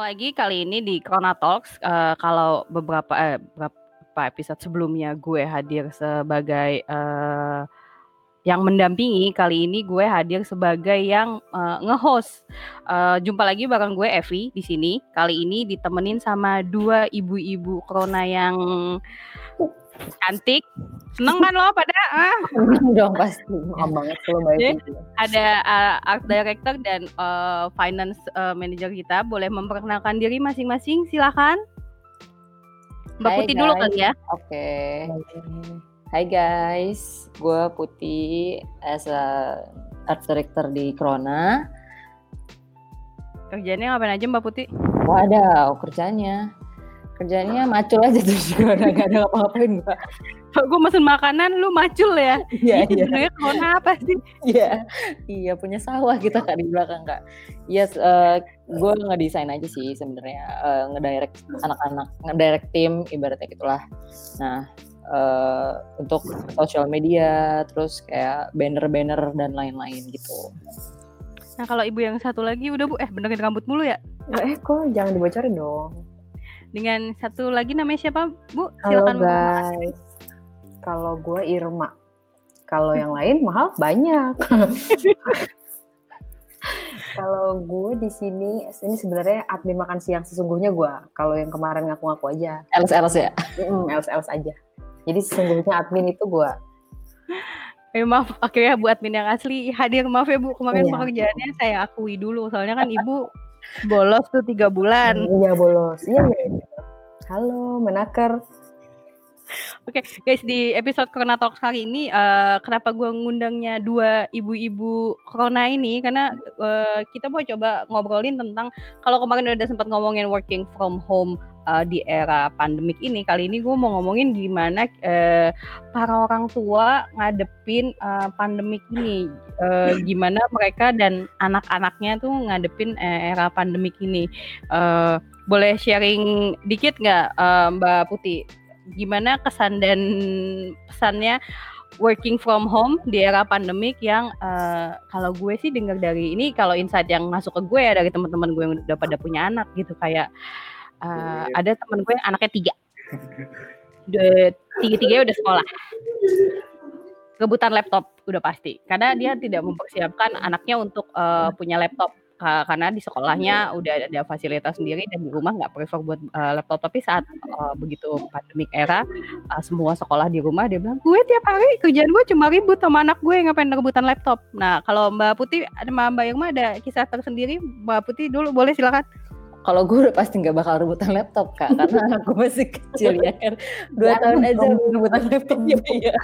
lagi kali ini di Corona Talks. Uh, kalau beberapa eh, beberapa episode sebelumnya gue hadir sebagai uh, yang mendampingi, kali ini gue hadir sebagai yang uh, nge-host. Uh, jumpa lagi bareng gue Evi di sini. Kali ini ditemenin sama dua ibu-ibu Corona yang cantik. Seneng kan lo pada? Ah. dong pasti. Banget baik. Ada uh, art director dan uh, finance uh, manager kita. Boleh memperkenalkan diri masing-masing. Silakan. Mbak Putih dulu kali ya. Oke. Okay. Hai guys, gue Putih as a art director di Krona. Kerjanya ngapain aja Mbak Putih? Waduh, kerjanya kerjanya macul aja terus juga udah gak ada apa-apain gue kalau gue mesen makanan lu macul ya? Iya iya. sebenarnya corona apa sih? Iya. Iya punya sawah kita kak di belakang kak. Iya yes, uh, gue ngedesain aja sih sebenarnya uh, ngedirect anak-anak ngedirect tim ibaratnya gitulah. Nah uh, untuk sosial media terus kayak banner-banner dan lain-lain gitu. Nah kalau ibu yang satu lagi udah bu, eh benerin rambut mulu ya? Eh kok jangan dibocorin dong dengan satu lagi namanya siapa Bu? Silakan Halo guys. Kalau gue Irma. Kalau yang lain mahal banyak. Kalau gue di sini, ini sebenarnya admin makan siang sesungguhnya gue. Kalau yang kemarin ngaku-ngaku aja. Els els ya. Mm, els els aja. Jadi sesungguhnya admin itu gue. Eh, maaf, akhirnya Bu admin yang asli hadir. Maaf ya Bu, kemarin iya. pekerjaannya saya akui dulu. Soalnya kan Ibu bolos tuh tiga bulan. Iya bolos. Iya, iya. Halo, menakar. Oke, okay, guys di episode Corona Talks kali ini, uh, kenapa gue ngundangnya dua ibu-ibu Corona ini? Karena uh, kita mau coba ngobrolin tentang kalau kemarin udah sempat ngomongin working from home uh, di era pandemik ini, kali ini gue mau ngomongin gimana uh, para orang tua ngadepin uh, pandemik ini, uh, gimana mereka dan anak-anaknya tuh ngadepin uh, era pandemik ini. Uh, boleh sharing dikit nggak uh, Mbak Putih? gimana kesan dan pesannya working from home di era pandemik yang uh, kalau gue sih dengar dari ini kalau insight yang masuk ke gue ya dari teman-teman gue yang udah pada punya anak gitu kayak uh, ada teman gue yang anaknya tiga. Tiga tiga udah sekolah. Kebutuhan laptop udah pasti. Karena dia tidak mempersiapkan anaknya untuk uh, punya laptop. Karena di sekolahnya udah ada fasilitas sendiri dan di rumah nggak prefer buat uh, laptop. Tapi saat uh, begitu pandemik era uh, semua sekolah di rumah dia bilang gue tiap hari kerjaan gue cuma ribut sama anak gue ngapain rebutan laptop. Nah kalau Mbak Putih ada Mbak Irma ada kisah tersendiri? Mbak Putih dulu boleh silakan kalau gue udah pasti nggak bakal rebutan laptop kak karena aku masih kecil ya kan? Dua tahun aja rebutan laptop. Ya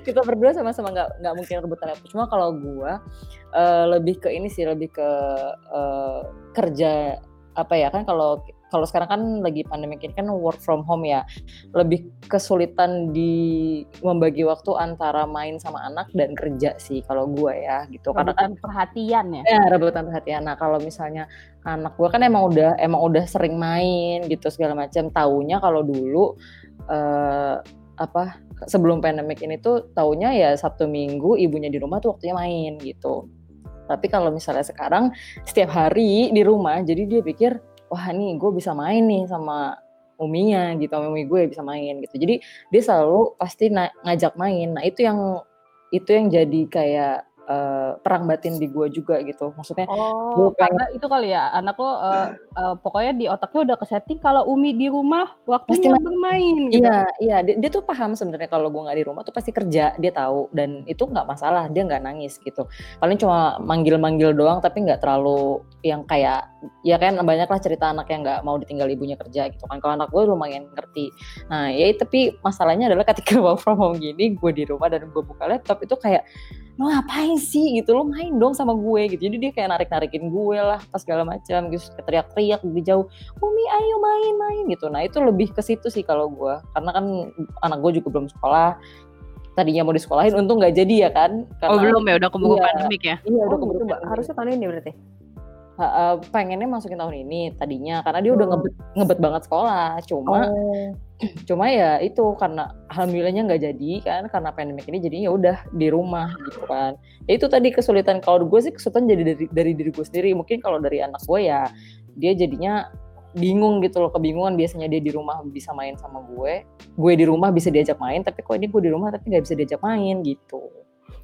kita berdua sama-sama nggak nggak mungkin rebutan laptop. Cuma kalau gue uh, lebih ke ini sih lebih ke uh, kerja apa ya kan kalau kalau sekarang kan lagi pandemi ini kan work from home ya. Lebih kesulitan di membagi waktu antara main sama anak dan kerja sih kalau gue ya gitu. Rebutan karena kan perhatian ya? Ya rebutan perhatian. Nah kalau misalnya anak gue kan emang udah emang udah sering main gitu segala macam taunya kalau dulu uh, apa sebelum pandemik ini tuh taunya ya Sabtu Minggu ibunya di rumah tuh waktunya main gitu. Tapi kalau misalnya sekarang setiap hari di rumah jadi dia pikir wah nih gue bisa main nih sama uminya gitu sama umi gue bisa main gitu. Jadi dia selalu pasti ngajak main. Nah itu yang itu yang jadi kayak uh, perang batin di gue juga gitu. Maksudnya oh gue pengen... karena itu kali ya anak lo uh, uh, pokoknya di otaknya udah kesetting kalau Umi di rumah waktunya pasti bermain gitu. iya iya dia, dia tuh paham sebenarnya kalau gue nggak di rumah tuh pasti kerja dia tahu. Dan itu nggak masalah dia nggak nangis gitu. Paling cuma manggil-manggil doang tapi nggak terlalu yang kayak ya kan banyak lah cerita anak yang nggak mau ditinggal ibunya kerja gitu kan. Kalau anak gue lumayan ngerti. Nah ya tapi masalahnya adalah ketika work from home gini gue di rumah dan gue buka laptop itu kayak lo ngapain sih? Gitu. Lo main dong sama gue? Gitu. Jadi dia kayak narik narikin gue lah pas segala macam gitu teriak-teriak di jauh Umi ayo main main. Gitu. Nah itu lebih ke situ sih kalau gue. Karena kan anak gue juga belum sekolah. Tadinya mau disekolahin untung nggak jadi ya kan? Oh, karena, oh belum ya? Udah keburu iya, pandemik ya? Iya udah oh, keburu gitu, harusnya tahun ini berarti uh, pengennya masukin tahun ini tadinya karena dia udah oh. ngebet ngebet banget sekolah. Cuma oh. cuma ya itu karena alhamdulillahnya nggak jadi kan karena pandemi ini jadi ya udah di rumah gitu kan. Ya itu tadi kesulitan kalau gue sih kesulitan jadi dari dari diri gue sendiri. Mungkin kalau dari anak gue ya dia jadinya bingung gitu loh kebingungan. Biasanya dia di rumah bisa main sama gue gue di rumah bisa diajak main tapi kok ini gue di rumah tapi nggak bisa diajak main gitu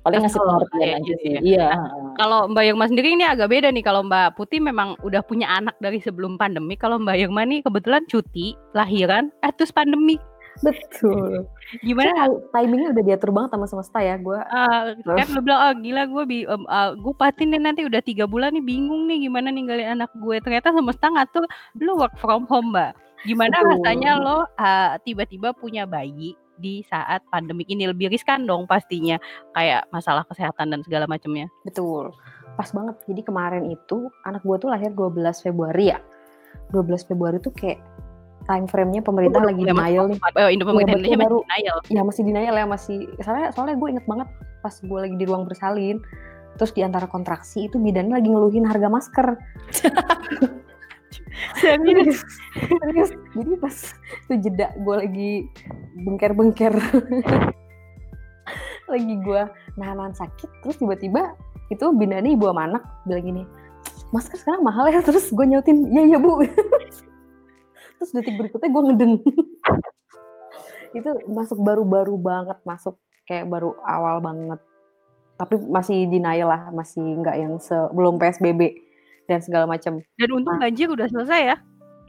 paling ngasih pengertian aja gitu sih ya. iya Kalau Mbak Yirma sendiri ini agak beda nih. Kalau Mbak Putih memang udah punya anak dari sebelum pandemi. Kalau Mbak Yirma nih kebetulan cuti, lahiran, eh terus pandemi. betul Gimana? Kan timingnya udah diatur banget sama semesta ya gue Ah, kan lu bilang, oh gila gue bi em, ah, gue patin nih nanti udah tiga bulan nih bingung nih gimana ninggalin anak gue. Ternyata semesta ngatur lu work from home mbak. Gimana Betul. rasanya lo ah, tiba-tiba punya bayi di saat pandemik ini lebih riskan dong pastinya kayak masalah kesehatan dan segala macamnya. Betul. Pas banget. Jadi kemarin itu anak gue tuh lahir 12 Februari ya. 12 Februari tuh kayak time frame-nya pemerintah Udah lagi mulai denial nih. Oh, Indo pemerintah betul, Indonesia masih baru- denial. Ya masih denial ya masih soalnya soalnya gue inget banget pas gue lagi di ruang bersalin terus di antara kontraksi itu bidannya lagi ngeluhin harga masker. Serius. Serius. Jadi pas itu jeda gue lagi bengker-bengker. lagi gue nahan sakit terus tiba-tiba itu bindanya ibu sama anak bilang gini masker sekarang mahal ya terus gue nyautin iya iya bu terus detik berikutnya gue ngeden itu masuk baru-baru banget masuk kayak baru awal banget tapi masih denial lah masih nggak yang sebelum psbb dan segala macam Dan untung banjir udah selesai ya.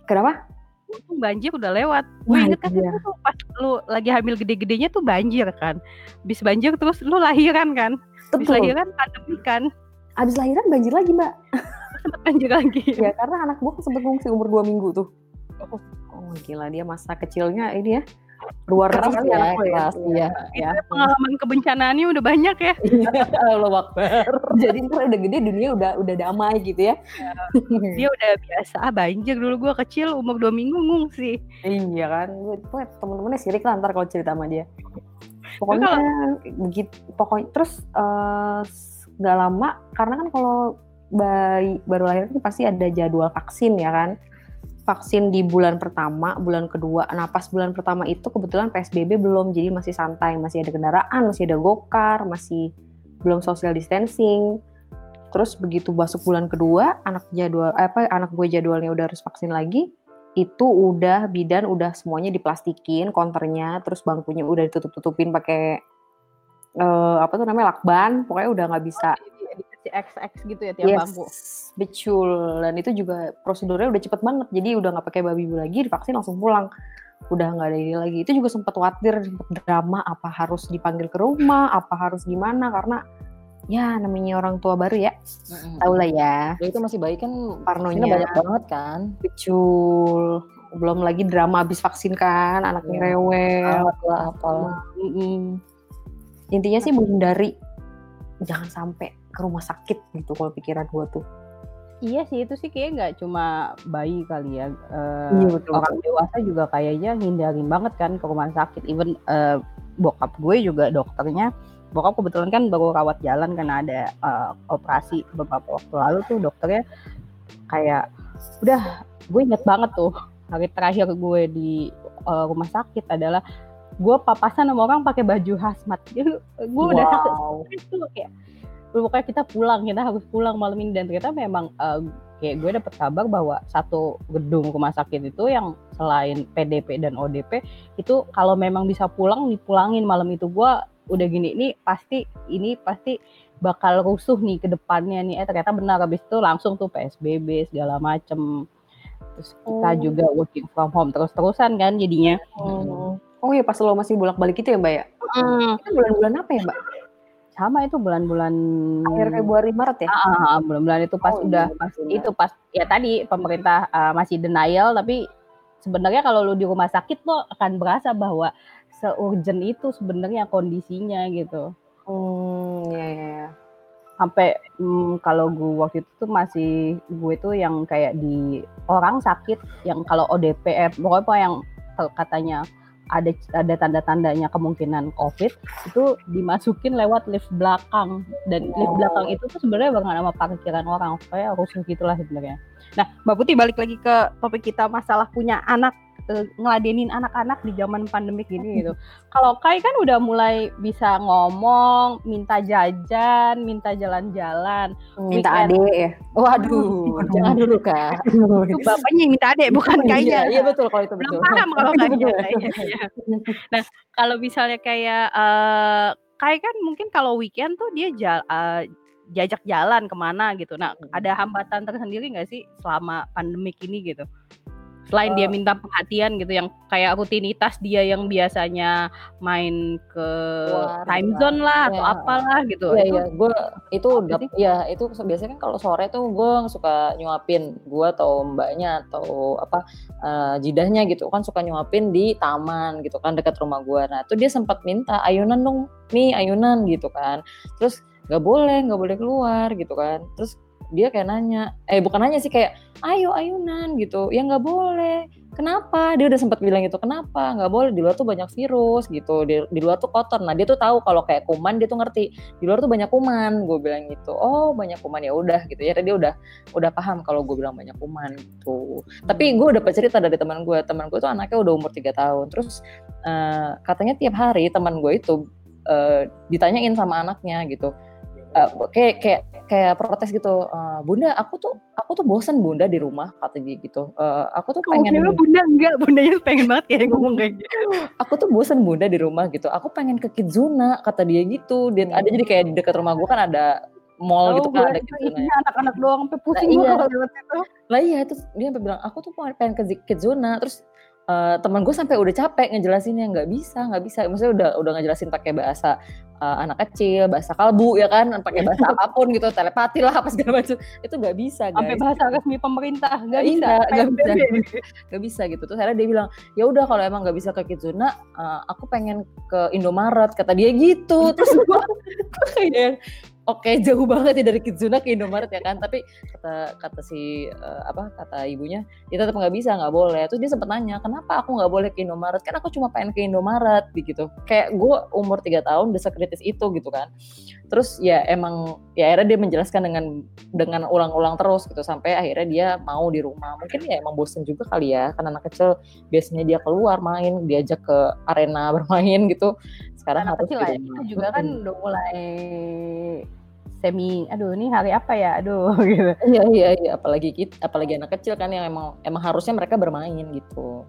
kenapa Untung banjir udah lewat. Gue Nah, inget kan dia. itu tuh pas lu lagi hamil gede-gedenya tuh banjir kan. Bis banjir terus lu lahiran kan. Bis betul lahiran pandemi kan. abis lahiran banjir lagi mbak Sempet banjir lagi. ya karena anak gue sempet ngungsi umur 2 minggu tuh Oh. oh gila dia masa kecilnya ini ya luar keras sekali ya gue ya. keras iya. Itu pengalaman kebencanaannya udah banyak ya. Allah Akbar jadi ntar udah gede dunia udah udah damai gitu ya. Dia udah biasa. Ah, banjir dulu gua kecil umur 2 minggu ngungsi. iya kan gue gue temen-temennya sirik lah ntar kalau cerita sama dia. Pokoknya begitu pokoknya terus eh, nggak lama karena kan kalau bayi baru lahir kan pasti ada jadwal vaksin ya kan vaksin di bulan pertama, bulan kedua. Nah pas bulan pertama itu kebetulan PSBB belum, jadi masih santai, masih ada kendaraan, masih ada gokar, masih belum social distancing. Terus begitu masuk bulan kedua, anak jadwal eh, apa anak gue jadwalnya udah harus vaksin lagi, itu udah bidan udah semuanya diplastikin konternya, terus bangkunya udah ditutup-tutupin pakai eh, apa tuh namanya lakban, pokoknya udah nggak bisa XX gitu ya tiap Yes, bangku. betul. Dan itu juga prosedurnya udah cepet banget. Jadi udah nggak pakai babi bu lagi, divaksin langsung pulang. Udah nggak ada ini lagi. Itu juga sempat khawatir, sempat drama. Apa harus dipanggil ke rumah? Apa harus gimana? Karena ya namanya orang tua baru ya. Tahu lah ya. Ya itu masih baik kan Parnonya. vaksinnya banyak banget kan Betul. Belum lagi drama habis vaksin kan, anaknya Iya. rewel. alat lah apalah Mm-mm. Intinya sih menghindari jangan sampai ke rumah sakit gitu kalau pikiran gua tuh. Iya sih itu sih kayak nggak cuma bayi kali ya. Eh, Iya, betul. Orang dewasa juga kayaknya hindarin banget kan ke rumah sakit. Even eh, bokap gue juga dokternya. Bokap kebetulan kan baru rawat jalan karena ada eh, operasi beberapa waktu lalu tuh dokternya kayak udah gue inget banget tuh hari terakhir gue di eh, rumah sakit adalah gue papasan sama orang pakai baju hazmat. Jadi gue udah sakit wow itu kayak pokoknya kita pulang kita harus pulang malam ini. Dan ternyata memang eh, kayak gue dapet kabar bahwa satu gedung rumah sakit itu yang selain PDP dan ODP itu kalau memang bisa pulang dipulangin malam itu. Gue udah gini ini pasti ini pasti bakal rusuh nih ke depannya nih. Eh ternyata benar. Habis itu langsung tuh PSBB segala macem. Terus kita Oh. juga working from home terus-terusan kan jadinya. Oh, oh ya pas lo masih bolak-balik itu ya mbak ya? Hmm, Itu bulan-bulan apa ya mbak? Sama itu bulan-bulan Akhir Februari Maret ya? Ah, bulan-bulan itu pas Oh, udah iya, pas benar. itu pas ya tadi pemerintah uh, masih denial tapi sebenarnya kalau lu di rumah sakit lo akan berasa bahwa seurgent itu sebenarnya kondisinya gitu. Hmm, ya ya. ya. Sampai mm, kalau gue waktu itu tuh masih gue tuh yang kayak di orang sakit yang kalau ODP eh, pokoknya yang katanya ada ada tanda-tandanya kemungkinan COVID itu dimasukin lewat lift belakang dan lift Oh. belakang itu tuh sebenarnya bukan nama parkiran orang kayak rusuh gitulah sebenarnya. Nah Mbak Putih balik lagi ke topik kita masalah punya anak eh, ngeladenin anak-anak di zaman pandemik gini gitu. Kalau Kai kan udah mulai bisa ngomong, minta jajan, minta jalan-jalan. Minta Weekend. adek ya. Waduh, jangan dulu kak. Itu bapaknya yang minta adek, bukan Iya, kayaknya. iya betul kalau itu Belum betul. paham kalau betul. Iya, iya. Nah, kalau misalnya kayak eh Kai kan mungkin kalau weekend tuh dia jal, eh, diajak jalan ke mana gitu. Nah, Mhm. ada hambatan tersendiri nggak sih selama pandemik ini gitu? Selain dia Eh. minta perhatian gitu, yang kayak rutinitas dia yang biasanya main ke time zone lah atau Iya. apalah gitu. Iya Itu iya, gue itu apa udah ya itu biasanya kan kalau sore tuh gue suka nyuapin gue atau mbaknya atau apa eh, jidahnya gitu kan suka nyuapin di taman gitu kan dekat rumah gue. Nah tuh dia sempat minta ayunan dong, nih ayunan gitu kan. Terus nggak boleh nggak boleh keluar gitu kan. Terus dia kayak nanya, eh bukan nanya sih kayak ayo ayunan gitu, ya nggak boleh. Kenapa? Dia udah sempat bilang gitu, kenapa? Nggak boleh di luar tuh banyak virus gitu, di, di luar tuh kotor. Nah dia tuh tahu kalau kayak kuman dia tuh ngerti. Di luar tuh banyak kuman gue bilang gitu. Oh banyak kuman. Ya udah gitu. Ya dia udah udah paham kalau gue bilang banyak kuman gitu. Tapi gue dapat cerita dari teman gue teman gue tuh anaknya udah umur tiga tahun. Terus eh, katanya tiap hari teman gue itu eh, ditanyain sama anaknya gitu. Eh, kayak kayak kayak protes gitu "Eh, bunda aku tuh aku tuh bosan bunda di rumah kata dia gitu. "Eh, aku tuh Oh, pengen kira bunda enggak, bundanya pengen banget kayak ngomong kayak gitu. aku tuh bosen bunda di rumah gitu. Aku pengen ke Kidzuna kata dia gitu. Dia ada jadi kayak di dekat rumah gue kan ada mall gitu kan ada itu isinya anak-anak doang sampai pusing Nah, iya. kalau lewat situ. lah iya terus dia sampai bilang aku tuh pengen ke Kidzuna terus eh, teman gue sampai udah capek ngejelasinnya nggak bisa nggak bisa. Maksudnya udah udah ngejelasin pakai bahasa eh, anak kecil bahasa kalbu ya kan? Pakai bahasa apa pun gitu telepati lah apa segala macam. Itu nggak bisa Sampai guys. bahasa resmi pemerintah nggak Iya, bisa. nggak bisa. Nggak bisa gitu. Terus akhirnya dia bilang ya udah kalau emang nggak bisa ke Kidzuna eh, aku pengen ke Indomaret. Kata dia gitu. Terus gua kayak oke jauh banget ya dari Kidzuna ke Indomaret ya kan. Tapi kata kata si eh, apa kata ibunya ya tetap nggak bisa nggak boleh. Terus dia sempat nanya kenapa aku nggak boleh ke Indomaret? Kan aku cuma pengen ke Indomaret gitu. Kayak gue umur tiga tahun udah sekritis itu gitu kan. Terus ya emang ya akhirnya dia menjelaskan dengan dengan ulang-ulang terus gitu. Sampai akhirnya dia mau di rumah. Mungkin ya emang bosen juga kali ya karena anak kecil biasanya dia keluar main diajak ke arena bermain gitu sekarang Anak harus kecil ya, kita juga kan Mm-mm. udah mulai semi, aduh ini hari apa ya, aduh gitu. iya iya iya apalagi kita apalagi anak kecil kan yang emang emang harusnya mereka bermain gitu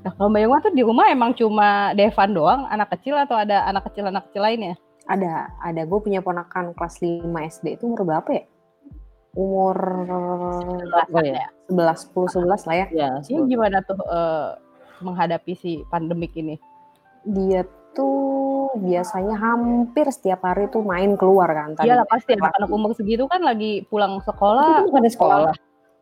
Nah kalau Mbak Yungwa tuh di rumah emang cuma Devan doang, anak kecil atau ada anak kecil anak kecil lainnya? Ada, ada. Gue punya ponakan kelas 5 SD itu umur berapa ya? Umur apa ya 11, 10, 11 lah ya. ya Ini gimana tuh eh, menghadapi si pandemik ini? Dia tuh biasanya hampir setiap hari tuh main keluar kan. Tadi Iyalah pasti anak-anak umur segitu kan lagi pulang itu sekolah, bukan di sekolah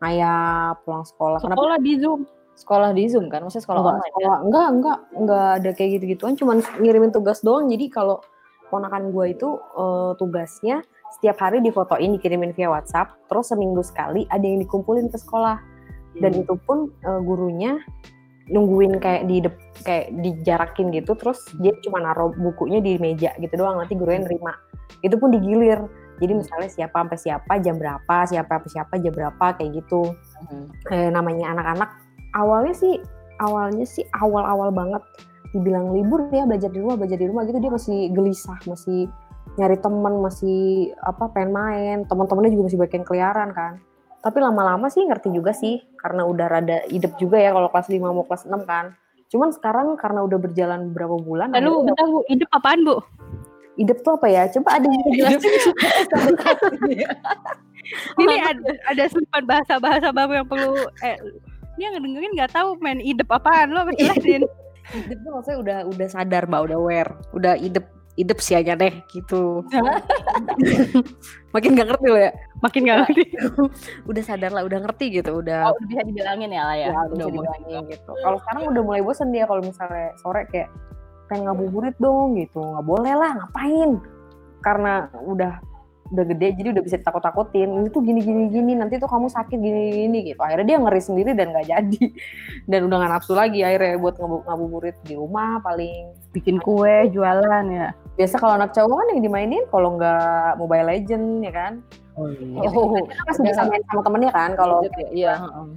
ayah pulang sekolah. Kenapa? sekolah di Zoom. sekolah di zoom kan maksudnya sekolah enggak, online sekolah, enggak, enggak, enggak ada kayak gitu-gituan. Cuman ngirimin tugas doang. Jadi kalau ponakan gue itu eh, tugasnya setiap hari difotoin, dikirimin via WhatsApp. Terus seminggu sekali ada yang dikumpulin ke sekolah. Dan Hmm. itu pun eh, gurunya nungguin kayak di dep- kayak dijarakin gitu. Terus dia cuma naruh bukunya di meja gitu doang. Nanti gurunya nerima. Itu pun digilir. Jadi misalnya siapa sampai siapa jam berapa, siapa sampai siapa jam berapa kayak gitu Hmm. eh, namanya anak-anak awalnya sih awalnya sih awal-awal banget dibilang libur ya belajar di rumah belajar di rumah gitu dia masih gelisah masih nyari teman masih apa pengen main teman-temannya juga masih banyak yang keliaran kan tapi lama-lama sih ngerti juga sih karena udah rada idep juga ya kalau kelas 5 mau kelas 6 kan. Cuman sekarang karena udah berjalan beberapa bulan Lalu bentar Bu, hidup apaan Bu? idep tuh apa ya? Coba ada yang jelasin. Ini ada ada selipan bahasa-bahasa baru yang perlu eh dia ngedengerin nggak tahu main hidup apaan? Lo jelasin. idep tuh maksudnya udah udah sadar mbak udah aware udah idep idep sih aja deh gitu. Makin gak ngerti lo ya? Makin nggak ngerti. udah sadar lah udah ngerti gitu udah. Oh, udah bisa dibilangin ya lah ya. ya, udah bisa dibilangin gitu. Kalau sekarang udah mulai bosen dia kalau misalnya sore kayak pengen ngabuburit dong gitu. Nggak boleh lah ngapain? Karena udah udah gede jadi udah bisa ditakut-takutin ini tuh gini gini gini nanti tuh kamu sakit gini gini gitu akhirnya dia ngeri sendiri dan nggak jadi dan udah nggak nafsu lagi akhirnya buat ngabu- ngabuburit di rumah paling bikin kue, jualan ya. biasa kalau anak cowok kan yang dimainin kalau nggak Mobile Legend ya kan oh, iya. oh, masih bisa main sama temennya kan kalau Iya, iya, heeh.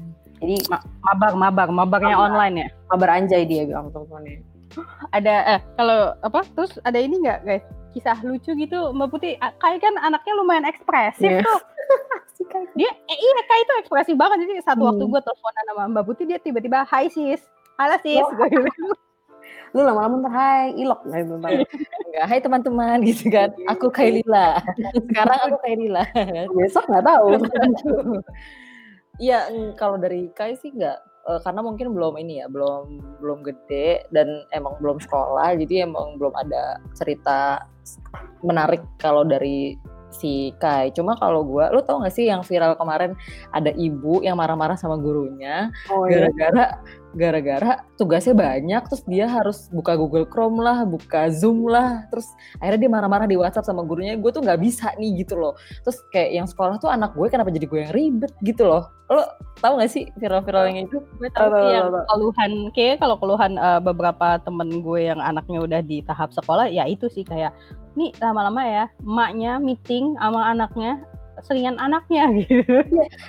Jadi Ma- mabar, mabar, mabarnya Mabar. online ya. kabar anjay dia bilang teman-temannya. Ada eh kalau apa? Terus ada ini nggak guys? Kisah lucu gitu Mbak Putih. A- Kai kan anaknya lumayan ekspresif Iya. tuh. Dia eh, iya Kai itu ekspresif banget. Jadi satu Hmm. waktu gue teleponan sama Mbak Putih dia tiba-tiba Hai sis. Halo sis. Oh. Lu lama-lama ntar hai ilok nggak itu ntar. Enggak, hai teman-teman gitu kan. Aku Kailila. Sekarang aku Kailila. Besok nggak tahu. Iya, kalau dari Kai sih enggak eh, karena mungkin belum ini ya, belum belum gede dan emang belum sekolah, jadi emang belum ada cerita menarik kalau dari si Kai. Cuma kalau gua, lu tau gak sih yang viral kemarin ada ibu yang marah-marah sama gurunya Oh iya. Gara-gara tugasnya banyak terus dia harus buka Google Chrome lah buka Zoom lah terus akhirnya dia marah-marah di WhatsApp sama gurunya gue tuh nggak bisa nih gitu loh. Terus kayak yang sekolah tuh anak gue kenapa jadi gue yang ribet gitu loh. Lo tau gak sih viral-viral yang itu gue Tahu, sih yang keluhan kayak kalau keluhan eh, beberapa temen gue yang anaknya udah di tahap sekolah ya itu sih kayak nih lama-lama ya emaknya meeting sama anaknya seringan anaknya gitu.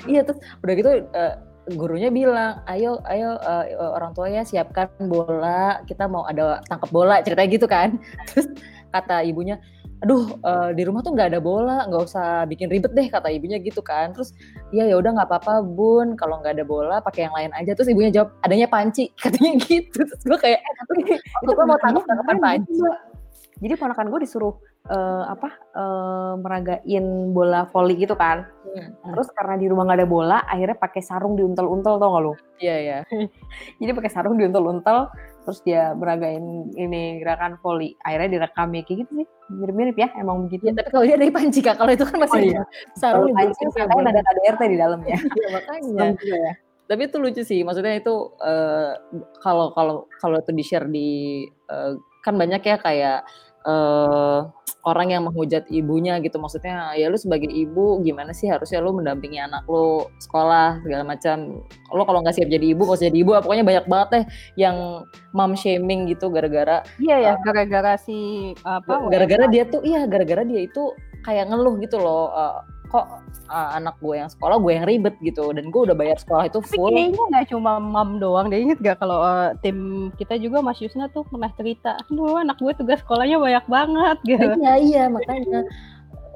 iya terus udah gitu eh, gurunya bilang ayo ayo eh, orang tuanya siapkan bola kita mau ada tangkap bola ceritanya gitu kan. Terus kata ibunya aduh eh, di rumah tuh nggak ada bola nggak usah bikin ribet deh kata ibunya gitu kan. Terus iya ya udah nggak apa-apa bun kalau nggak ada bola pakai yang lain aja. Terus ibunya jawab adanya panci katanya gitu. Terus gue kayak itu gue mau tangkap tangkapan panci. Jadi ponakan gue disuruh eh, apa eh, meragain bola voli gitu kan. Hmm, Terus karena di rumah nggak ada bola, akhirnya pakai sarung diuntel-untel tau gak lu? iya iya Jadi pakai sarung diuntel-untel, terus dia meragain ini gerakan voli. Akhirnya direkam ya kayak gitu sih. Mirip-mirip ya, emang begitu. Ya, tapi kalau dia dari panci kak, kalau itu kan masih Oh, iya. sarung katanya bola. ada KDRT di dalamnya. Iya, makanya. Ya. tapi itu lucu sih maksudnya itu eh, kalau kalau kalau itu di share di eh, kan banyak ya kayak eh, orang yang menghujat ibunya gitu. Maksudnya ya lu sebagai ibu gimana sih harusnya lu mendampingi anak lu sekolah segala macam. Lo kalau nggak siap jadi ibu usah jadi ibu. Ah, pokoknya banyak banget deh yang mom shaming gitu gara-gara Iya ya gara-gara si apa gara-gara dia tuh iya gara-gara dia itu kayak ngeluh gitu loh eh, kok eh, anak gue yang sekolah gue yang ribet gitu. Dan gue udah bayar sekolah itu Tapi full. kayaknya nggak cuma mam doang deh. Ingat gak kalau eh, tim kita juga Mas Yusna tuh pernah cerita, aduh anak gue tugas sekolahnya banyak banget gitu. Iya iya makanya.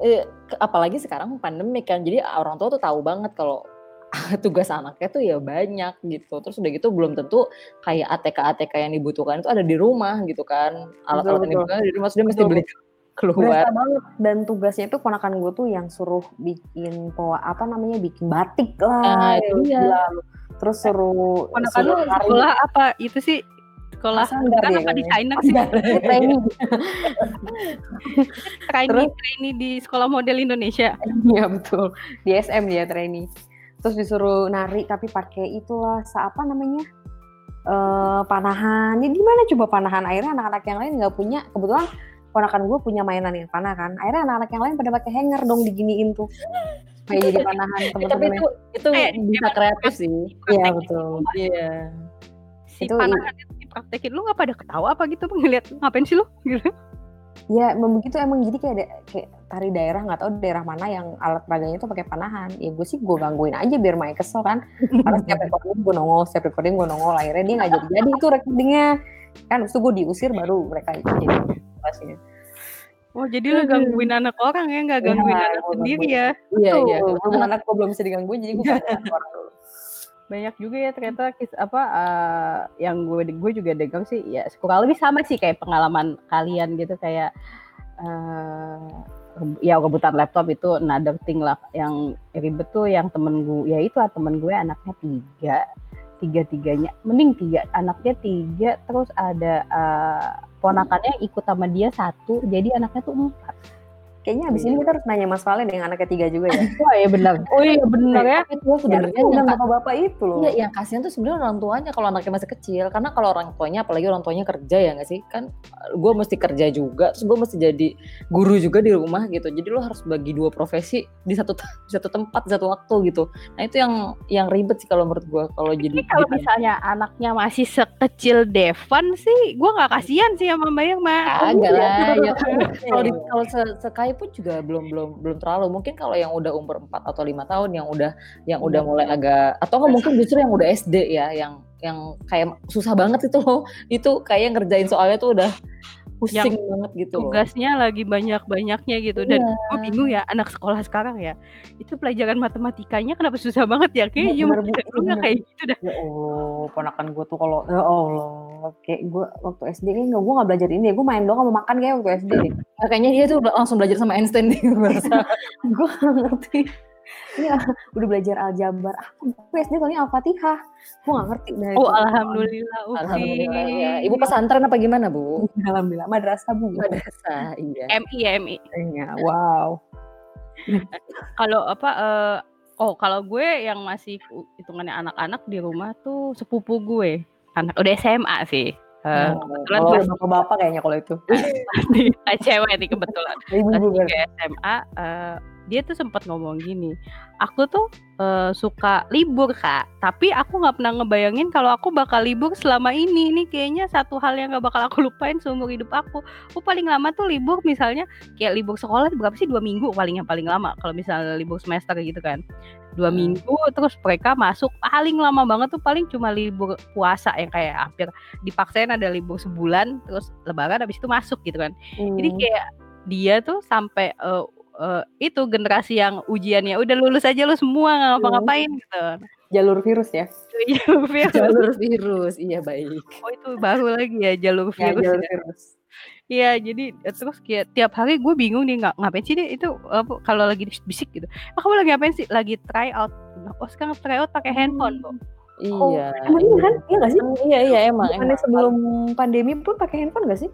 Eh, apalagi sekarang pandemi kan. Jadi orang tua tuh tahu banget kalau tugas anaknya tuh ya banyak gitu. Terus udah gitu belum tentu kayak ATK ATK yang dibutuhkan itu ada di rumah gitu kan. Alat-alat yang dibutuhkan di rumah. Sudah mesti beli keluar Berasa banget dan tugasnya itu ponakan gue tuh yang suruh bikin poa apa namanya bikin batik lah. Nah, itu ya, gila lu. Terus suruh Ponakan lu sekolah apa itu sih? Sekolah kan apa kayaknya. desainer sih? training. Trainee, trainee di sekolah model Indonesia. Iya betul. Di SM dia training. Terus disuruh nari tapi pakai itulah apa namanya? eh panahan. Ya gimana coba panahan? Akhirnya anak-anak yang lain nggak punya. Kebetulan ponakan gue punya mainan yang panah kan. Akhirnya anak-anak yang lain pada pakai hanger dong diginiin tuh. Supaya jadi panahan Ya, tapi itu itu Eh, bisa kreatif sih Iya betul. iya Si Itu- panahan itu dipraktekin lu nggak pada ketawa apa gitu ngeliat ngapain sih lu gitu. Ya memang begitu emang jadi kayak ada kayak tari daerah nggak tahu daerah mana yang alat peraganya itu pakai panahan. Ya gue sih gue gangguin aja biar main kesel kan. Karena setiap recording gue nongol, setiap recording gue nongol. Akhirnya dia nggak jadi jadi itu recordingnya. Kan itu gue diusir baru mereka jadi pastinya. Oh jadi lu gangguin anak orang ya nggak gangguin Iya, anak sendiri gangguin. ya. iya Tuh, iya belum anak gue belum bisa digangguin jadi gue gangguin orang dulu. banyak juga ya ternyata kis apa eh, yang gue gue juga dengar sih ya kurang lebih sama sih kayak pengalaman kalian gitu kayak eh ya rebutan laptop itu another thing lah yang ribet tuh yang temen gue ya itu temen gue anaknya tiga tiga tiganya mending tiga anaknya tiga terus ada eh, ponakannya ikut sama dia satu jadi anaknya tuh empat Kayaknya abis ini kita harus nanya Mas Valen yang anaknya tiga juga ya. wah ya benar oh iya benar ya tapi itu sebenarnya yang bapak-bapak itu loh. Iya, yang kasihan tuh sebenarnya orang tuanya kalau anaknya masih kecil. Karena kalau orang tuanya, apalagi orang tuanya kerja ya nggak sih? Kan gue mesti kerja juga, terus gue mesti jadi guru juga di rumah gitu. Jadi lo harus bagi dua profesi di satu di satu tempat, di satu waktu gitu. Nah itu yang yang ribet sih kalau menurut gue. Kalau jadi kalau misalnya anaknya masih sekecil Devan sih, gue nggak kasihan sih sama Mbak Irma. agak lah. ya. Kalau di kalau se, se pun juga belum belum belum terlalu. Mungkin kalau yang udah umur 4 atau lima tahun yang udah yang udah mulai agak atau mungkin justru yang udah SD ya yang yang kayak susah banget itu loh. Itu kayak ngerjain soalnya tuh udah pusing Yang banget gitu tugasnya lagi banyak-banyaknya gitu dan Iya. gue bingung ya anak sekolah sekarang ya itu pelajaran matematikanya kenapa susah banget ya kayaknya zaman bener, Bener. kayak gitu dah Ya Allah, ponakan gue tuh kalau ya Allah, kayak gue waktu SD kan nggak gue nggak belajar ini, gue main doang sama makan kayak waktu SD. Nah, kayaknya dia tuh langsung belajar sama Einstein gue rasa. gue ngerti. Ini udah belajar aljabar. Apa? Gue SD paling al-fatihah. Gue nggak ngerti. Nah, oh itu. alhamdulillah oke Alhamdulillah ya. Ibu pesantren apa gimana, Bu? Alhamdulillah. Madrasah bu. Madrasah, iya. MI ya MI Iya, Wow. kalau apa eh, oh kalau gue yang masih hitungannya anak-anak di rumah tuh sepupu gue anak udah SMA sih Eh, Oh, kebetulan kalau pas bapak-bapak kayaknya kalau itu. cewek nih kebetulan Ibu di SMA eh, dia tuh sempat ngomong gini aku tuh eh, suka libur kak tapi aku nggak pernah ngebayangin kalau aku bakal libur selama ini. Ini kayaknya satu hal yang nggak bakal aku lupain seumur hidup aku. Aku paling lama tuh libur misalnya kayak libur sekolah berapa sih? Dua minggu paling yang paling lama kalau misalnya libur semester gitu kan. Dua Hmm. minggu terus mereka masuk paling lama banget tuh paling cuma libur puasa yang kayak hampir dipaksain ada libur sebulan terus lebaran habis itu masuk gitu kan. Jadi Hmm. kayak dia tuh sampai eh, eh, itu generasi yang ujiannya udah lulus aja lu semua nggak ngapa-ngapain gitu. jalur virus ya. Iya, virus. Jalur virus, iya baik. Oh itu baru lagi ya jalur Ya, virus. jalur ya. virus. Iya jadi eh, terus kayak tiap hari gue bingung nih nggak ngapain sih dia itu apa, kalau lagi bisik gitu. Ah, kamu lagi ngapain sih? Lagi try out. Nah, Oh sekarang try out pakai handphone kok. Oh, Iya. emang iya kan? Iya nggak sih? Iya iya emang Bukannya emang. sebelum pandemi pun pakai handphone gak sih?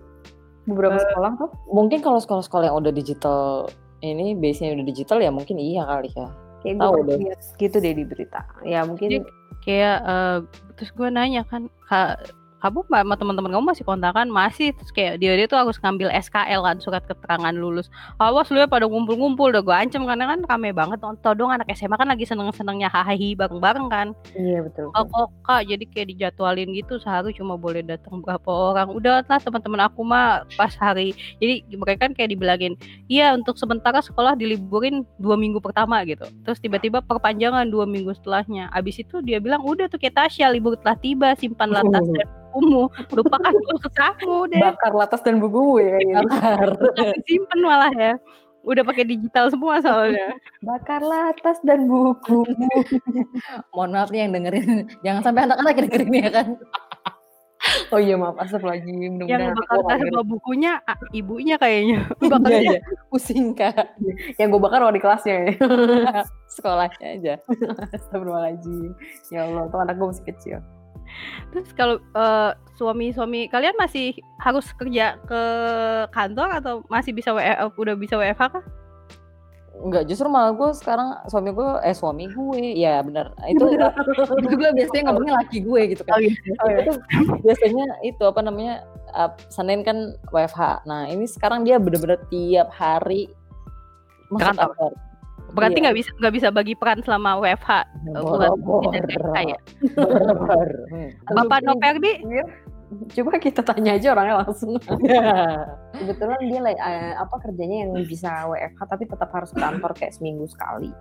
Beberapa Eh, sekolah tuh. Mungkin kalau sekolah-sekolah yang udah digital ini base-nya udah digital ya mungkin iya kali ya. Kayak tahu gue deh. gitu deh di berita. Ya mungkin Jadi kayak eh, terus gue nanya kan "Ka- kamu ma- sama teman-teman kamu masih kontakan? Masih. Terus kayak dia dia tuh harus ngambil SKL kan surat keterangan lulus. Awas lu ya pada ngumpul-ngumpul udah gue ancam karena kan rame banget. Tau dong anak SMA kan lagi seneng-senengnya hahaha bareng-bareng kan. Iya betul. Oh, kok kak? Jadi kayak dijadwalin gitu sehari cuma boleh datang berapa orang. Udah lah teman-teman aku mah pas hari. Jadi mereka kan kayak dibilangin iya untuk sementara sekolah diliburin dua minggu pertama gitu. Terus tiba-tiba perpanjangan dua minggu setelahnya. Abis itu dia bilang udah tuh kayak Tasya libur telah tiba simpanlah tas dan bukumu lupakan kesamu deh Bakar latas dan bukumu ya kayaknya. Bakar. simpen malah ya udah pakai digital semua soalnya Bakarlah tas dan bukumu. Mohon maaf nih yang dengerin. Jangan sampai anak-anak yang dengerin ya kan. Oh iya maaf lagi yang gua tas sama bukunya ah, ibunya kayaknya Iya, bakalnya iya. Pusing kak. Yang gue bakar wali kelasnya ya. Sekolahnya aja. Astagfirullahaladzim. Ya Allah, tuh anak gue masih kecil. Terus kalau eh, suami-suami kalian masih harus kerja ke kantor atau masih bisa WF, udah bisa WFH kah? Enggak, justru malah gue sekarang suami gue, eh suami gue, ya bener. Itu, itu gue biasanya ngomongnya laki gue gitu kan. gitu. Oh, iya. itu biasanya itu apa namanya uh, Senin kan WFH. Nah ini sekarang dia bener-bener tiap hari masuk Kantor. kantor. Berarti Iya. nggak bisa nggak bisa bagi peran selama WFH. bulan ya. Hmm. Bapak Noperdi Coba kita tanya aja orangnya langsung. Kebetulan dia like, eh, apa kerjanya yang bisa WFH tapi tetap harus ke kantor kayak seminggu sekali,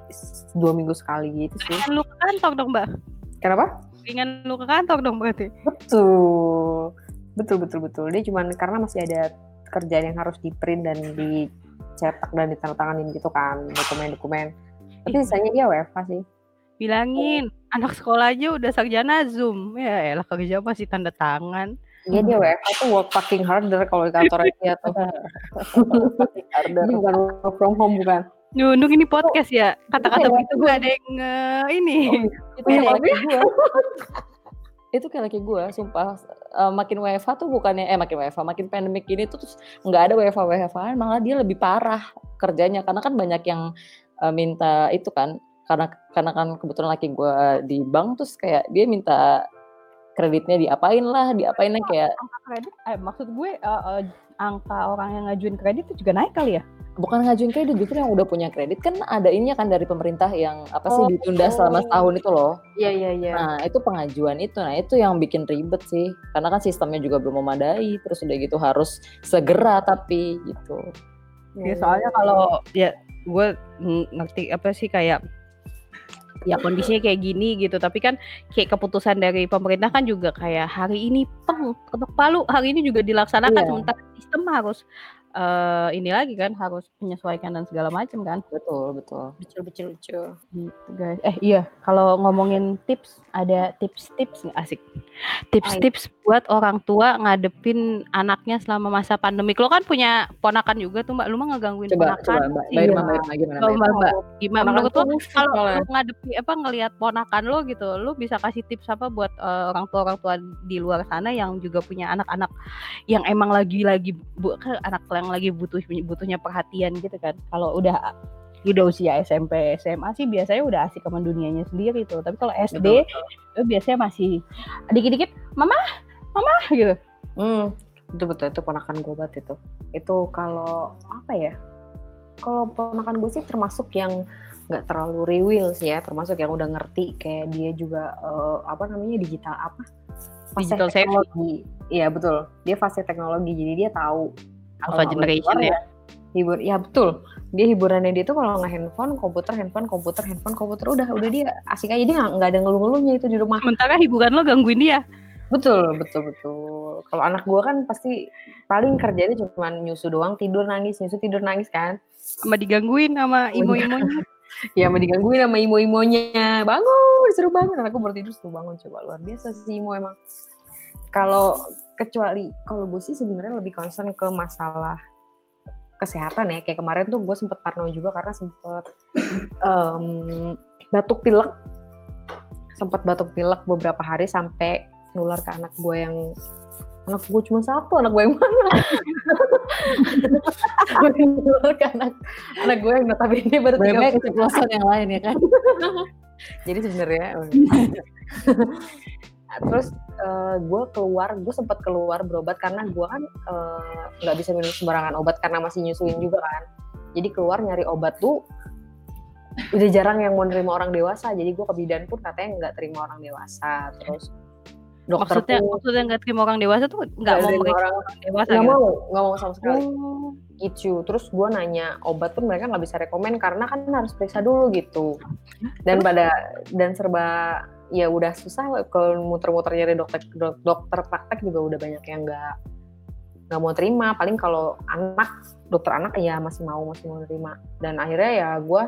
dua minggu sekali gitu sih. pengen lu ke kantor dong mbak. Kenapa? Pengen lu ke kantor dong berarti. Betul, betul betul betul. Dia cuman karena masih ada kerjaan yang harus di print dan dicetak dan ditandatanganin gitu kan dokumen-dokumen. Tapi sisanya dia WFH sih. Bilangin anak sekolah aja udah sarjana Zoom. Ya elah kerja masih tanda tangan. Iya dia WFH tuh work fucking harder kalau di kantor dia tuh. Ini bukan work from home bukan. Nyunduk ini podcast ya. Kata-kata Iya, begitu gak ada yang nge- ini. itu Iya, tapi- laki gue itu kayak laki gue sumpah Eh, makin WFH tuh bukannya eh makin WFH makin pandemik ini tuh terus nggak ada WFH WFH malah dia lebih parah kerjanya karena kan banyak yang eh, minta itu kan karena karena kan kebetulan laki gue di bank terus kayak dia minta kreditnya diapain lah diapain lah kayak Angka kredit, eh, maksud gue eh, eh, angka orang yang ngajuin kredit itu juga naik kali ya? Bukan ngajuin kredit justru yang udah punya kredit kan ada ininya kan dari pemerintah yang apa sih Oh. ditunda selama setahun itu loh Iya iya iya. Nah, itu pengajuan itu. Nah, itu yang bikin ribet sih. Karena kan sistemnya juga belum memadai. Terus udah gitu harus segera tapi gitu. Ya soalnya kalau ya gue ngerti apa sih kayak ya kondisinya kayak gini gitu tapi kan kayak keputusan dari pemerintah kan juga kayak hari ini peng ketok palu hari ini juga dilaksanakan Iya. sementara sistem harus eh, ini lagi kan harus menyesuaikan dan segala macam kan. Betul, betul. betul betul betul gitu guys. Eh iya kalau ngomongin tips ada tips-tips nggak? Asik. Tips-tips buat orang tua ngadepin anaknya selama masa pandemik lo kan punya ponakan juga tuh mbak. Lu mah ngegangguin Coba, ponakan. coba Mbak. Mbak Iya. Mbak Irma, gimana? Mbak mbak. Mbak. Gimana? Ponakan menurut lo tuh kalau lu ngadepi apa ngelihat ponakan lo gitu lu bisa kasih tips apa buat eh, orang tua orang tua di luar sana yang juga punya anak-anak yang emang lagi-lagi bu, anak yang lagi butuh butuhnya perhatian gitu kan kalau udah udah usia SMP SMA sih biasanya udah asik sama dunianya sendiri tuh tapi kalau SD itu biasanya masih dikit-dikit mama mama gitu Hmm, betul betul itu ponakan gue banget itu. Itu kalau apa ya? Kalau ponakan gue sih termasuk yang nggak terlalu rewil sih ya, termasuk yang udah ngerti kayak dia juga eh, apa namanya digital apa? Fase Digital teknologi. Iya betul. Dia fase teknologi jadi dia tahu. Alpha generation keluar ya. Hibur, ya betul. Dia hiburannya dia tuh kalau nggak handphone, komputer, handphone, komputer, handphone, komputer udah udah dia asik aja dia nggak ada ngeluh-ngeluhnya itu di rumah. sementara hiburan lo gangguin dia Betul, betul, betul. Kalau anak gua kan pasti paling kerjanya cuma nyusu doang, tidur nangis, nyusu tidur nangis kan. sama digangguin sama imo-imonya Ya sama digangguin sama imo-imonya. Bangun, disuruh bangun. Anakku baru tidur suruh bangun. Coba luar biasa sih imo emang. Kalau kecuali kalau gue sih sebenarnya lebih concern ke masalah kesehatan ya. Kayak kemarin tuh gue sempet parno juga karena sempet em, batuk pilek. Sempat batuk pilek beberapa hari sampai nular ke anak gue yang anak gue cuma satu anak gue yang mana nular ke anak anak gue yang notabene baru tiga keceplosan yang lain ya kan? jadi sebenarnya terus gue keluar gue sempat keluar berobat karena gue kan eh, nggak bisa minum sembarangan obat karena masih nyusuin juga kan. Jadi keluar nyari obat tuh udah jarang yang mau nerima orang dewasa. Jadi gue ke bidan pun katanya nggak terima orang dewasa. Terus dokter maksudnya pun maksudnya nggak terima orang dewasa tuh nggak mau terima orang orang dewasa nggak gitu mau nggak mau sama sekali. Oh. gitu. Terus gue nanya obat pun mereka nggak bisa rekomen karena kan harus periksa dulu gitu. Dan pada dan serba ya udah susah kalau muter-muter nyari dokter dok- dokter praktek juga udah banyak yang nggak nggak mau terima. Paling kalau anak dokter anak ya masih mau masih mau terima dan akhirnya ya gue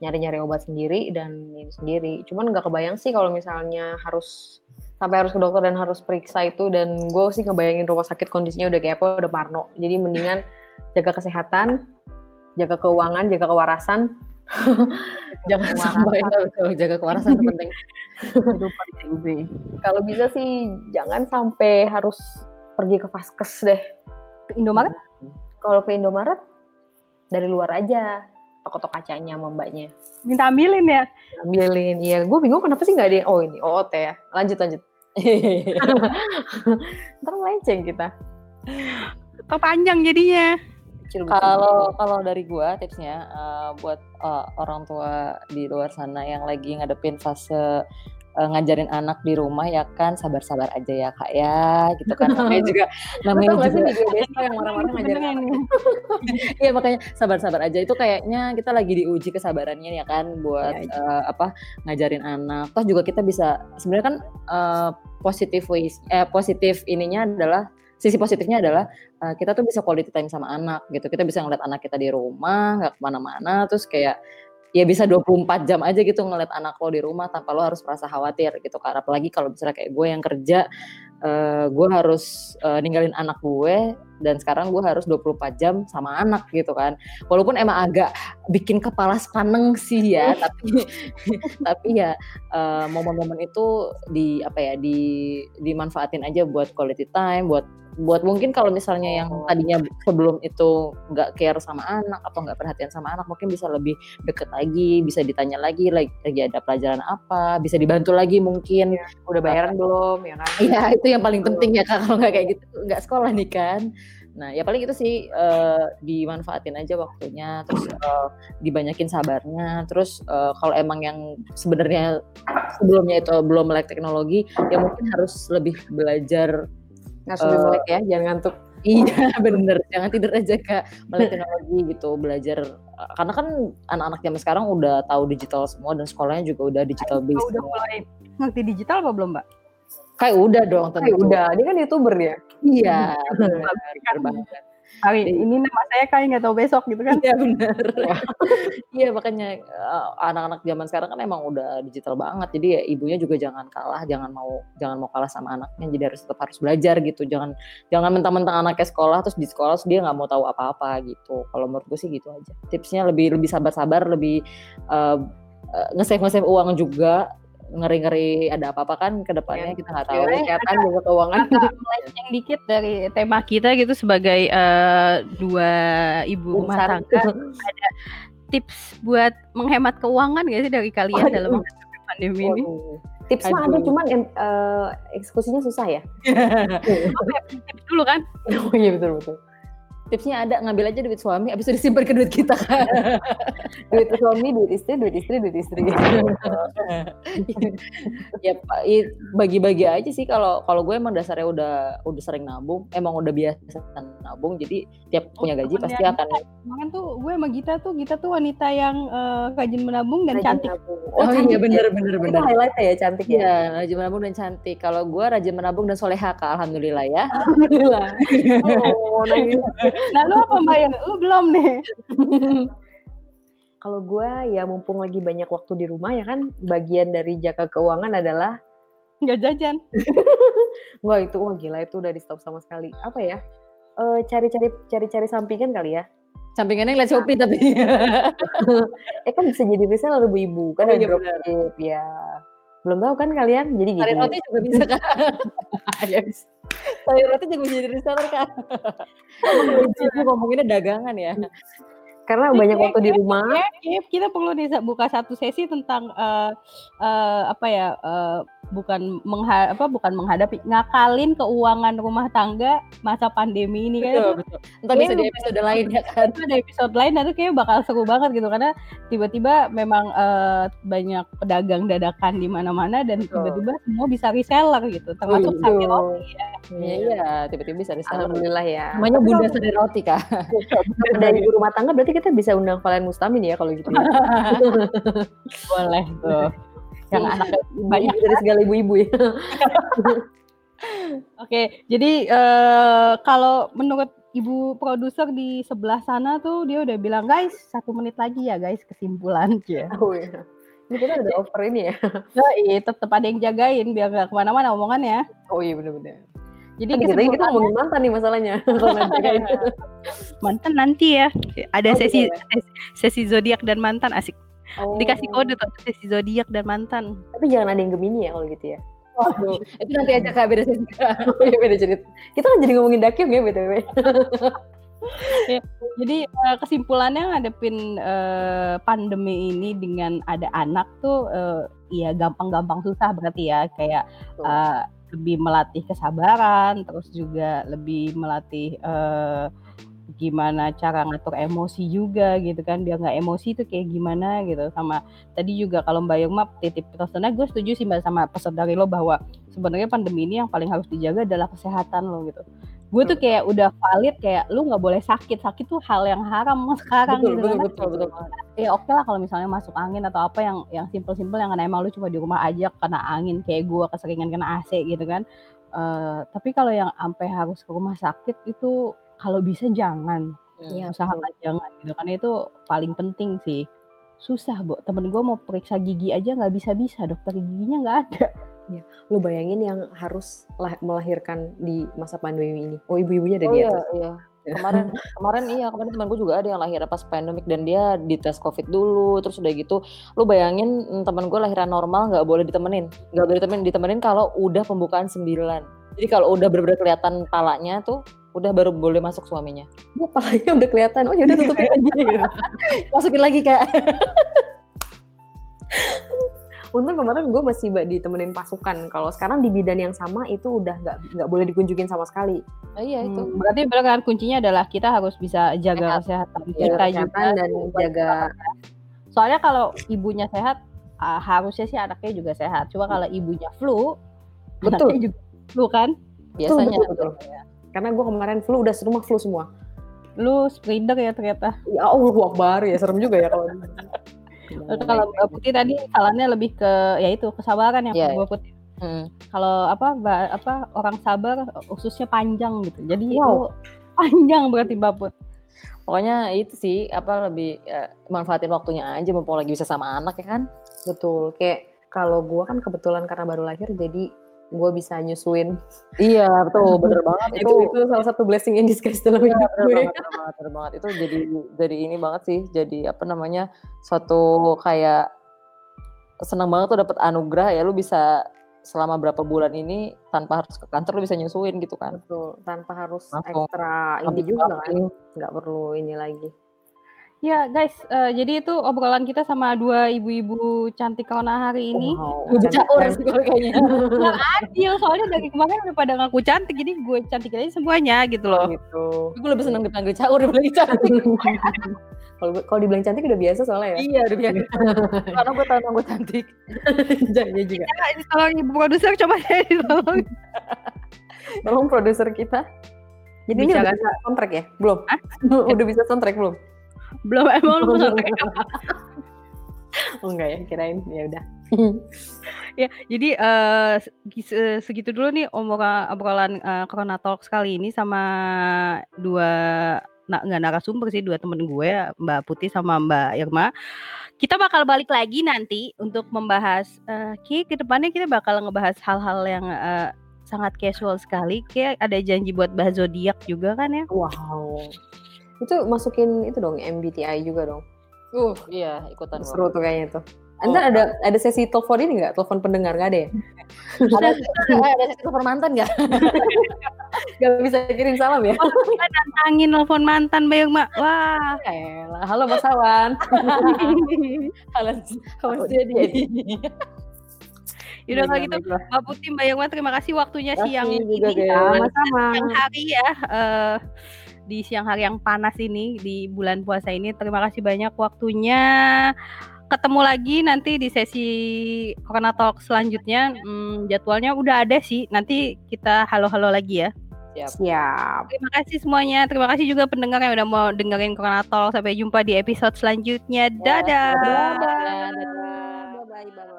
nyari-nyari obat sendiri dan ini sendiri. Cuman nggak kebayang sih kalau misalnya harus sampai harus ke dokter dan harus periksa itu. Dan gue sih ngebayangin rumah sakit kondisinya udah kayak apa udah parno. Jadi mendingan jaga kesehatan jaga keuangan jaga kewarasan jangan sampai Betul, betul. Jaga kewarasan itu penting. itu penting sih. Kalau bisa sih jangan sampai harus pergi ke vaskes deh. Indomaret? Kalau ke Indomaret dari luar aja. Toko-toko kacanya sama mbaknya. Minta ambilin ya? Ambilin iya. Gue bingung kenapa sih nggak ada yang oh ini. OOT ya. Lanjut lanjut. Ntar melenceng kita. Atau panjang jadinya Kalau kalau dari gua tipsnya eh, buat eh, orang tua di luar sana yang lagi ngadepin fase eh, ngajarin anak di rumah ya kan sabar-sabar aja ya kak ya gitu kan. Namanya juga namanya nggak sih juga video desa yang marah-marah ngajarin. Iya makanya sabar-sabar aja. Itu kayaknya kita lagi diuji kesabarannya ya kan buat Iya, eh, apa ngajarin anak. Terus juga kita bisa sebenarnya kan eh, positif ways eh positif ininya adalah sisi positifnya adalah eh, kita tuh bisa quality time sama anak gitu. Kita bisa ngeliat anak kita di rumah nggak ke mana-mana terus kayak ya bisa 24 jam aja gitu ngeliat anak lo di rumah tanpa lo harus merasa khawatir gitu kan apalagi kalau misalnya kayak gue yang kerja eh, gue harus eh, ninggalin anak gue dan sekarang gue harus 24 jam sama anak gitu kan. Walaupun emang agak bikin kepala sepaneng sih ya tapi tapi ya eh, momen-momen itu di apa ya di dimanfaatin aja buat quality time buat buat mungkin kalau misalnya yang Oh. tadinya sebelum itu nggak care sama anak atau nggak perhatian sama anak mungkin bisa lebih deket lagi bisa ditanya lagi lagi, lagi ada pelajaran apa bisa dibantu lagi mungkin. Udah bayaran belum ya kan? Iya itu yang paling penting ya kak kalau nggak kayak gitu nggak sekolah nih kan. Nah ya paling itu sih eh, dimanfaatin aja waktunya, terus eh, dibanyakin sabarnya, terus eh, kalau emang yang sebenarnya sebelumnya itu belum melek teknologi, ya mungkin harus lebih belajar nggak Eh, melek ya jangan ngantuk Iya bener, jangan tidur aja Kak, melek teknologi gitu, belajar karena kan anak-anak zaman sekarang udah tahu digital semua dan sekolahnya juga udah digital Kak base udah mulai ngerti digital apa belum, Mbak? Kayak udah dong Eh, tentu. udah, dia kan YouTuber ya? Iya, kan bener banget. hari ini nama saya Kai nggak tahu besok gitu kan. Iya bener. Iya makanya, eee, anak-anak zaman sekarang kan emang udah digital banget, jadi ya ibunya juga jangan kalah, jangan mau jangan mau kalah sama anaknya, jadi harus tetap harus belajar gitu, jangan jangan mentang-mentang anaknya sekolah, terus di sekolah terus dia nggak mau tahu apa-apa gitu. Kalau menurut gue sih gitu aja. Tipsnya lebih lebih sabar-sabar, lebih, eee, nge-save nge-save uang juga, ngeri-ngeri ada apa-apa kan ke depannya kita nggak tahu. Kesehatan juga keuangan. melenceng dikit dari tema kita gitu sebagai eh, dua ibu rumah tangga ada tips buat menghemat keuangan gak sih dari kalian dalam Waduh. menghadapi pandemi ini? Waduh. Tips mah ada cuman eh, eksekusinya susah ya. Tips dulu kan? oh iya betul betul. Tipsnya ada, ngambil aja duit suami, abis itu disimpan ke duit kita kan. Duit suami, duit istri, duit istri, duit istri. ya bagi-bagi aja sih kalau kalau gue emang dasarnya udah udah sering nabung, emang udah biasa nabung, jadi tiap punya gaji temennya pasti akan Kemarin tuh gue sama Gita tuh, Gita tuh wanita yang eh, rajin menabung dan Rajin cantik. nabung. Oh, iya cantik bener ya? bener Itu bener. highlight ya cantik ya. Iya, rajin menabung dan cantik. Kalau gue rajin menabung dan soleha kak, alhamdulillah ya. Alhamdulillah. Oh, nangis. Nah lu apa Mbak Yan? Lu belum nih. Kalau gue ya mumpung lagi banyak waktu di rumah ya kan bagian dari jaga keuangan adalah Nggak jajan. wah itu wah gila itu udah di stop sama sekali. Apa ya? Eh, cari-cari cari-cari sampingan kali ya. Sampingannya ngeliat Shopee tapi. Eh kan bisa jadi reseller ibu-ibu kan Oh, ada iya dropship ya. Belum tahu kan kalian? Jadi Cari gini. roti juga bisa kan. Cari roti juga bisa jadi reseller kan. Emang ngomonginnya dagangan ya. Karena banyak waktu di rumah. Ya, kita perlu nih buka satu sesi tentang eh, eh, apa ya eh, bukan mengha apa bukan menghadapi ngakalin keuangan rumah tangga masa pandemi ini kan Betul, bisa di episode lain ya kan. itu ada episode lain nanti kayaknya bakal seru banget gitu karena tiba-tiba memang eh, banyak pedagang dadakan di mana-mana dan tiba-tiba semua bisa reseller gitu termasuk Betul. sate roti ya. Iya, iya, tiba-tiba bisa reseller. Alhamdulillah ya. Namanya Bunda Sari Roti kak. dari ibu rumah tangga berarti kita bisa undang Valen Mustamin ya kalau gitu. ya. boleh tuh yang Iya. anaknya Ibu- banyak dari segala ibu-ibu ya. Oke, jadi eh, kalau menurut ibu produser di sebelah sana tuh dia udah bilang guys satu menit lagi ya guys kesimpulan ya. Oh iya. Ini kita ada offer ini ya. Jadi tetap ada yang jagain biar gak ke mana-mana omongannya. Oh iya benar-benar. Jadi Kan kita kita ngomongin mantan nih masalahnya. Gitu. mantan nanti ya ada Oh, sesi gitu sesi, sesi zodiak dan mantan asik. Oh. Dikasih kode tuh sesi zodiak dan mantan. Tapi jangan ada yang Gemini ya kalau gitu ya. Waduh, itu nanti aja kak beda sesi. Oh iya beda cerita. Kita kan jadi ngomongin dakim ya BTW. Jadi eh, kesimpulannya ngadepin eh, pandemi ini dengan ada anak tuh ya gampang-gampang susah berarti ya kayak lebih melatih kesabaran, terus juga lebih melatih gimana cara ngatur emosi juga gitu kan biar nggak emosi itu kayak gimana gitu. Sama tadi juga kalau Mbak Yoma titip pesannya gue setuju sih Mbak sama pesan dari lo bahwa sebenarnya pandemi ini yang paling harus dijaga adalah kesehatan lo gitu. Gue tuh kayak udah valid kayak lu nggak boleh sakit. Sakit tuh hal yang haram sekarang Betul, gitu betul, kan. betul, betul. ya oke lah kalau misalnya masuk angin atau apa yang yang simpel-simpel yang karena emang lu cuma di rumah aja kena angin kayak gua keseringan kena AC gitu kan. Eh, tapi kalau yang sampai harus ke rumah sakit itu kalau bisa jangan. Iya, usahakan jangan gitu karena itu paling penting sih. Susah bu temen gue mau periksa gigi aja nggak bisa bisa dokter giginya nggak ada. Lu bayangin yang harus lah- melahirkan di masa pandemi ini. Oh ibu-ibunya ada Oh di iya, atas. iya. Kemarin kemarin iya, kemarin teman gue juga ada yang lahir pas pandemik dan dia dites covid dulu, terus udah gitu, lu bayangin mm, teman gue lahiran normal nggak boleh ditemenin, nggak boleh ditemenin, ditemenin kalau udah pembukaan 9 Jadi kalau udah bener-bener kelihatan palanya tuh, udah baru boleh masuk suaminya. Oh, palanya udah kelihatan. Oh ya udah tutupin aja. gitu. Masukin lagi kak. Untung kemarin gue masih ditemenin pasukan. Kalau sekarang di bidan yang sama itu udah nggak nggak boleh dikunjungin sama sekali. Oh, iya itu. Hmm, berarti benar kan kuncinya adalah kita harus bisa jaga Sehat. kesehatan Jaga kita kesehatan juga dan jaga soalnya kalau ibunya sehat ah, harusnya sih anaknya juga sehat cuma kalau ibunya flu Betul. anaknya juga flu kan Biasanya. betul, betul. Karena gue kemarin flu udah rumah flu semua. Lu spreader ya ternyata. Ya Allah Akbar ya serem juga ya kalau. Kalau Mbak Putih tadi salannya lebih ke ya itu kesabaran yang Iya, Mbak Putih. Hmm. Kalau apa ba- apa orang sabar ususnya panjang gitu. Jadi Wow. itu panjang berarti Mbak Put. Pokoknya itu sih apa lebih eh, manfaatin waktunya aja mumpung lagi bisa sama anak ya kan. Betul. Kayak kalau gue kan kebetulan karena baru lahir jadi gue bisa nyusuin. Iya betul bener banget Itu itu salah satu blessing in disguise dalam Iya, hidup bener gue. banget, bener banget, bener banget. Itu jadi jadi ini banget sih. Jadi apa namanya suatu kayak senang banget tuh dapat anugerah ya lu bisa selama berapa bulan ini tanpa harus ke kantor lu bisa nyusuin gitu kan. Betul. Tanpa harus Langsung ekstra ini juga kan. Nggak perlu ini lagi. Ya guys, eh, jadi itu obrolan kita sama dua ibu-ibu cantik corona hari ini. Wow. Udah caur Cantik sih kalau kayaknya. Adil soalnya dari kemarin udah pada ngaku cantik, jadi gue cantik aja semuanya gitu loh. gitu. Gue lebih seneng dipanggil caur daripada cantik. Kalau kalau dibilang cantik udah biasa soalnya ya. iya udah biasa. Karena gue tahu gue cantik. Iya juga. Ya, ini tolong ibu produser coba jadi tolong. Tolong produser kita. Jadi ini Bicara- udah bisa soundtrack ya? Belum? Hah? udah bisa soundtrack belum? Belum emang lu mau oh enggak ya, kirain ya udah. Ya, jadi eh, se- segitu dulu nih obrolan, obrolan eh, Corona Talks kali ini sama dua na- nggak narasumber sih dua temen gue Mbak Putih sama Mbak Irma. Kita bakal balik lagi nanti untuk membahas eh kayak ke depannya kita bakal ngebahas hal-hal yang eh, sangat casual sekali. Kayak ada janji buat bahas zodiak juga kan ya. Wow. Itu masukin itu dong MBTI juga dong. Uh iya ikutan. Seru tuh kayaknya tuh. Anda ada ada sesi telepon ini nggak? Telepon pendengar nggak ada ya? Ada eh, ada sesi telepon mantan nggak? Gak bisa kirim salam ya? Nantangin nelfon mantan Mbak Irma. Wah. Elah, halo Mas Awan. Halo, halo jadi. Yaudah kalau Baiklah, gitu. Mbak Putih Mbak Irma terima kasih waktunya siang juga, ini. Sama-sama. siang hari ya eh, di siang hari yang panas ini di bulan puasa ini. Terima kasih banyak waktunya. Ketemu lagi nanti di sesi Corona Talk selanjutnya. Hmm, jadwalnya udah ada sih. Nanti kita halo-halo lagi ya. Siap. terima kasih semuanya. Terima kasih juga pendengar yang udah mau dengerin Corona Talk. Sampai jumpa di episode selanjutnya. Dadah. Dadah. Dadah. Bye bye bye.